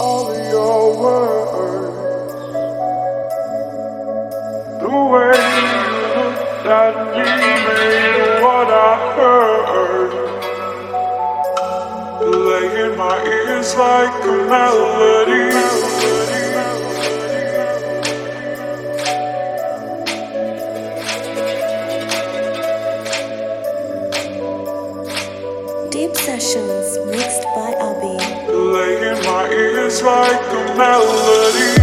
all your words. The way you looked at me made what I heard. Lay in my ears like a melody. Like a melody.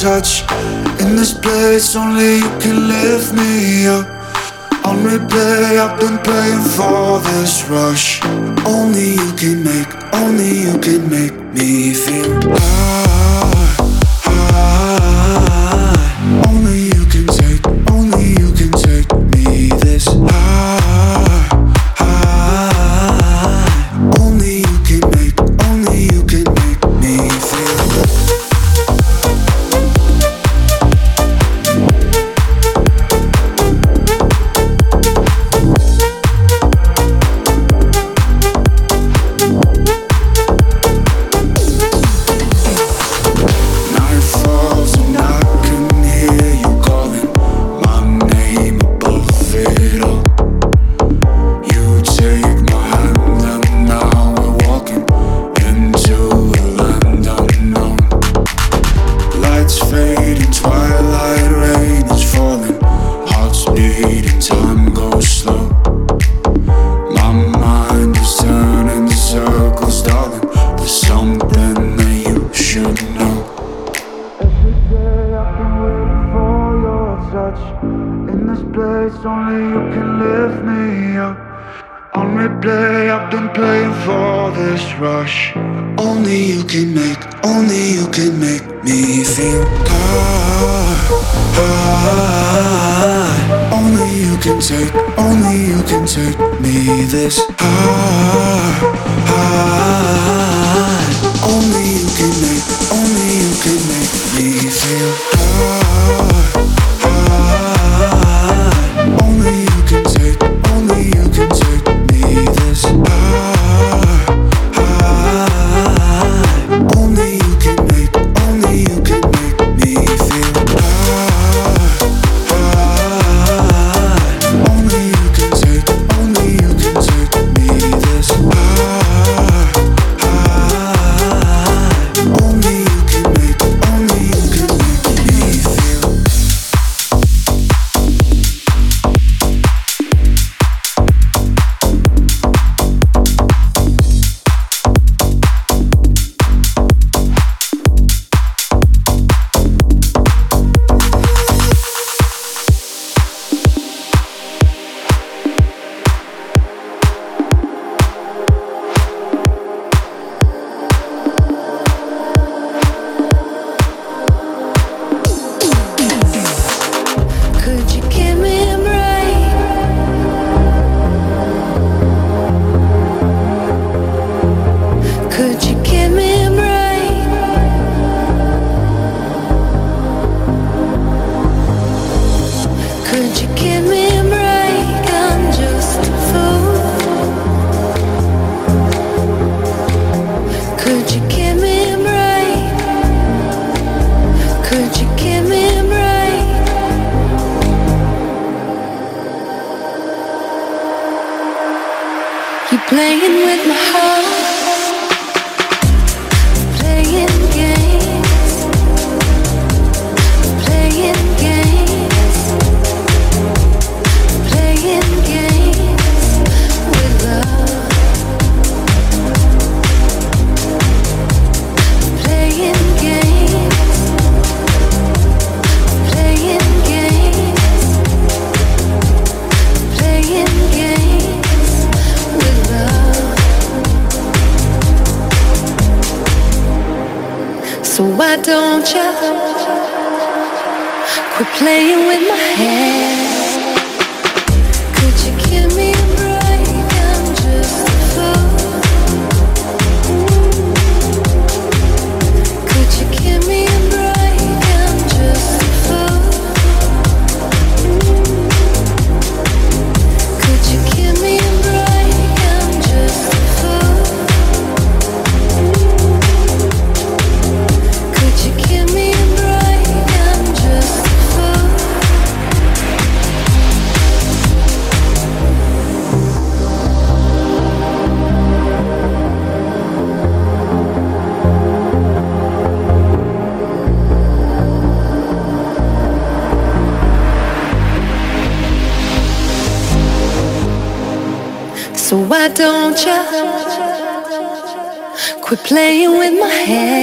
touch. In this place only you can lift me up. On replay I've been playing for this rush. Only you can make, only you can make me feel. high around you. Quit playing with my head. playing with my head.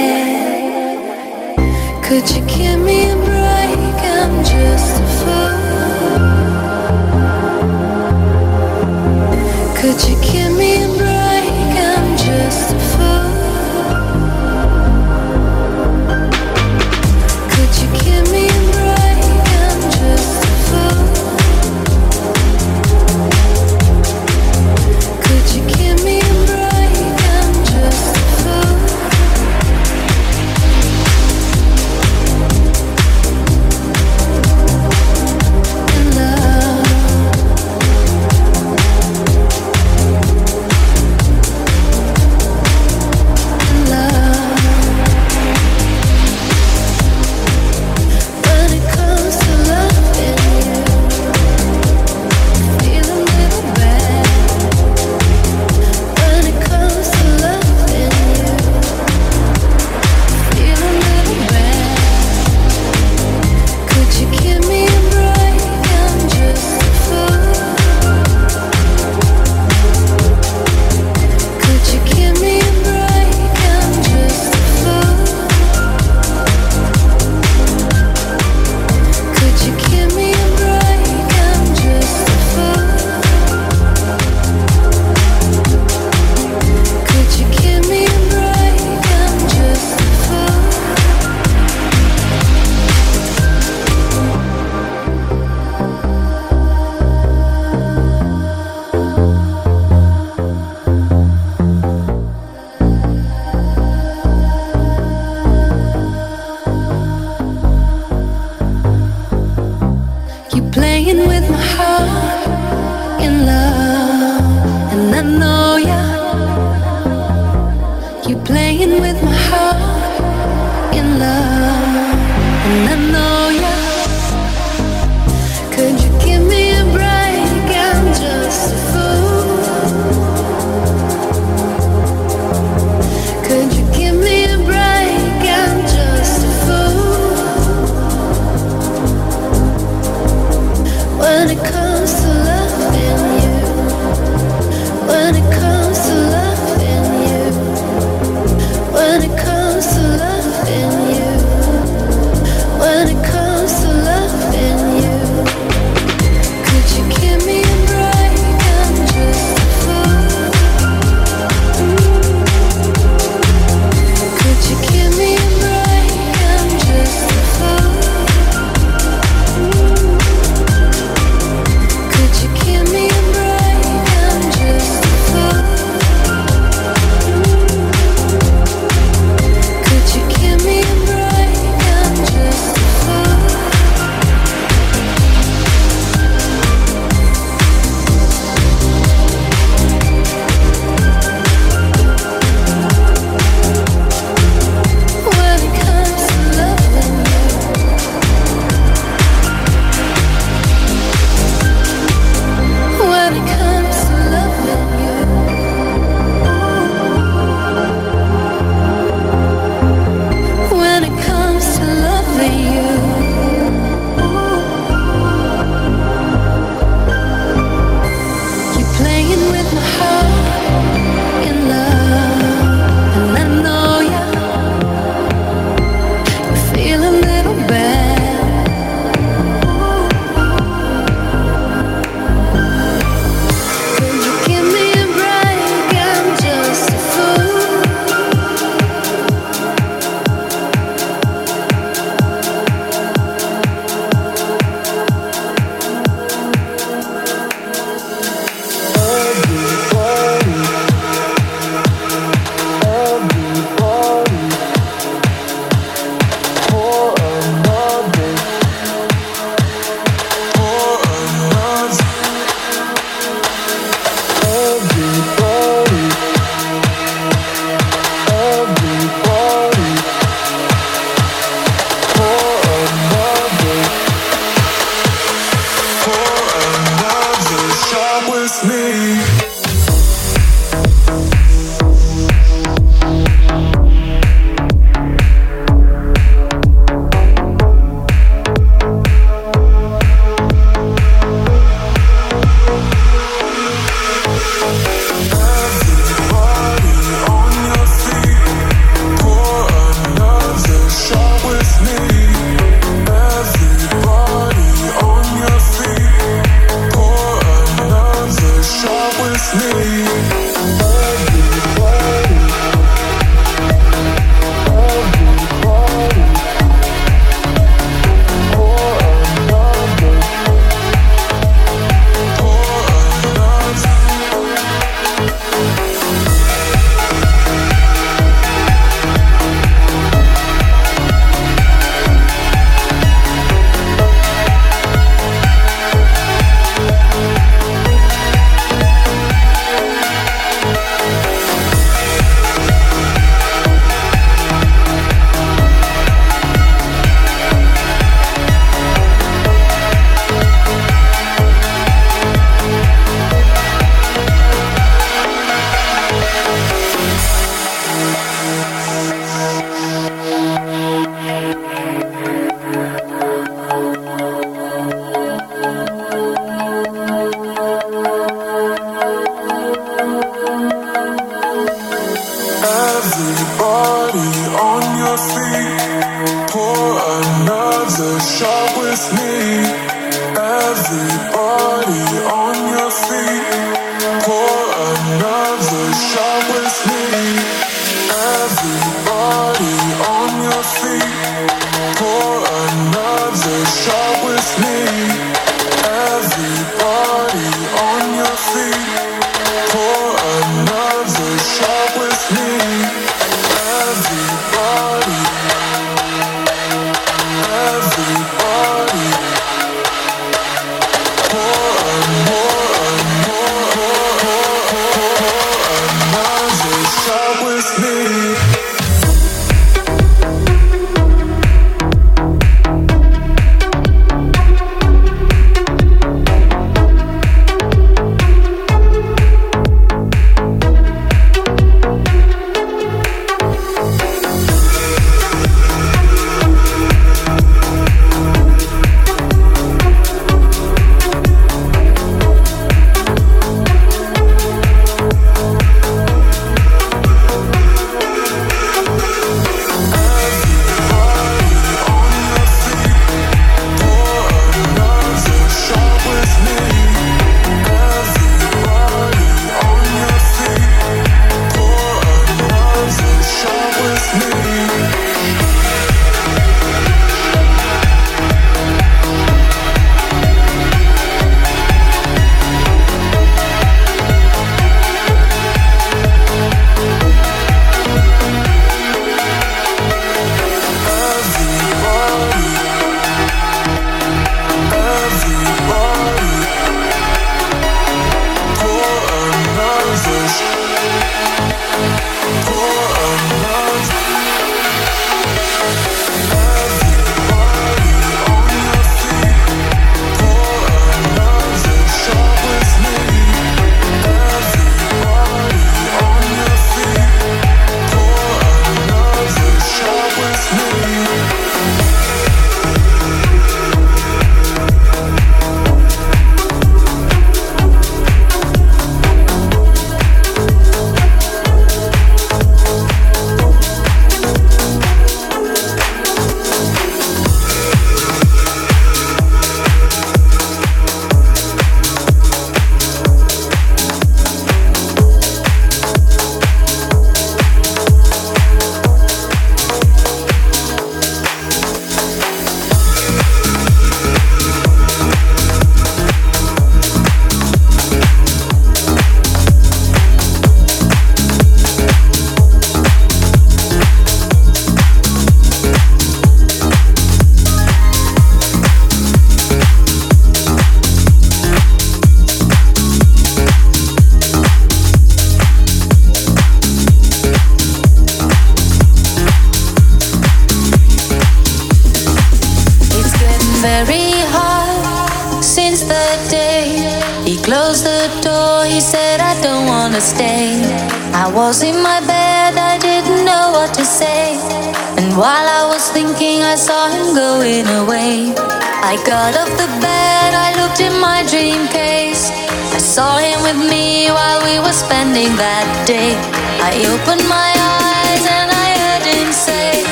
Open my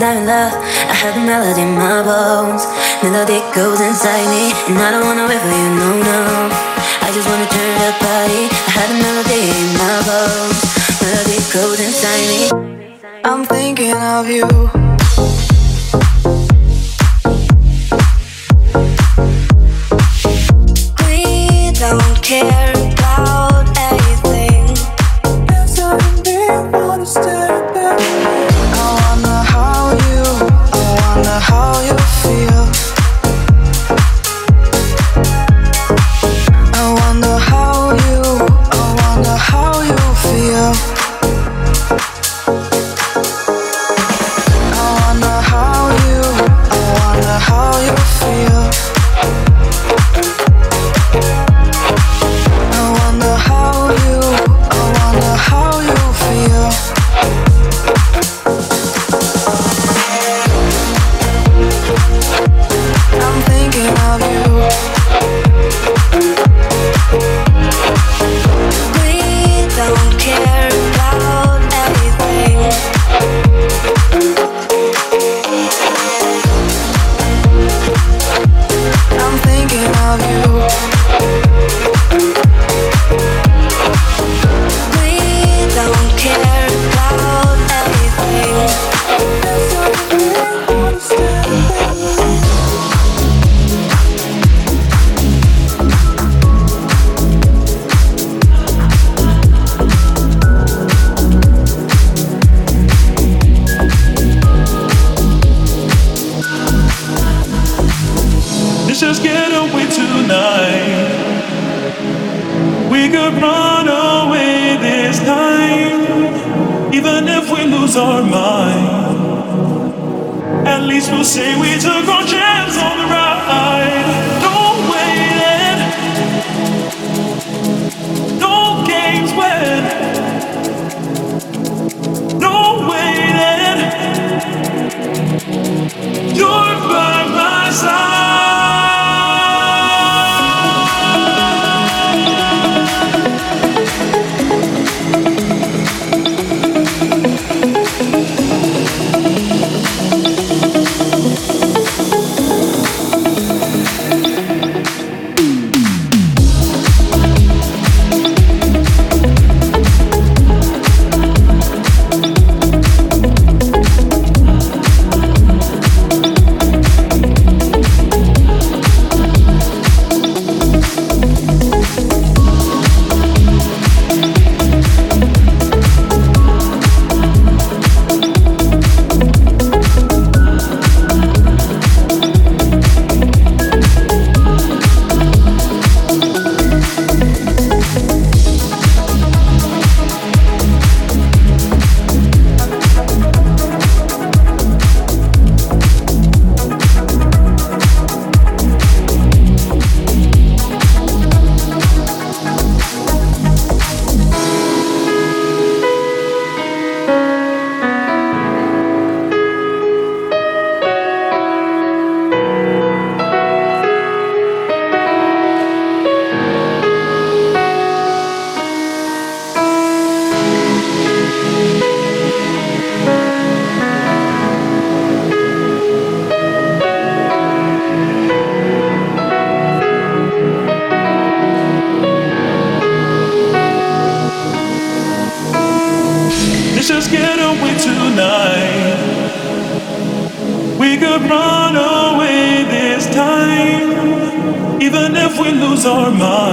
me love. I have the melody in my bones. Melody goes inside me, and I don't wanna wait for you, no, no. I just wanna turn the party. I have the melody in my bones. Melody goes inside me. I'm thinking of you. Tonight. We could run away this time, even if we lose our mind. At least we'll say we took our chance on the ride. No waiting, no games when, no waiting. You're by my side. Our mind.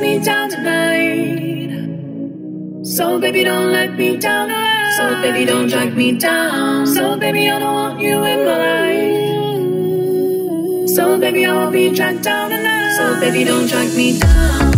Me down tonight. So baby, don't let me down. So baby, don't drag me down. So baby, I don't want you in my life. So baby, I won't be dragged down tonight. So baby, don't drag me down.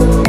you.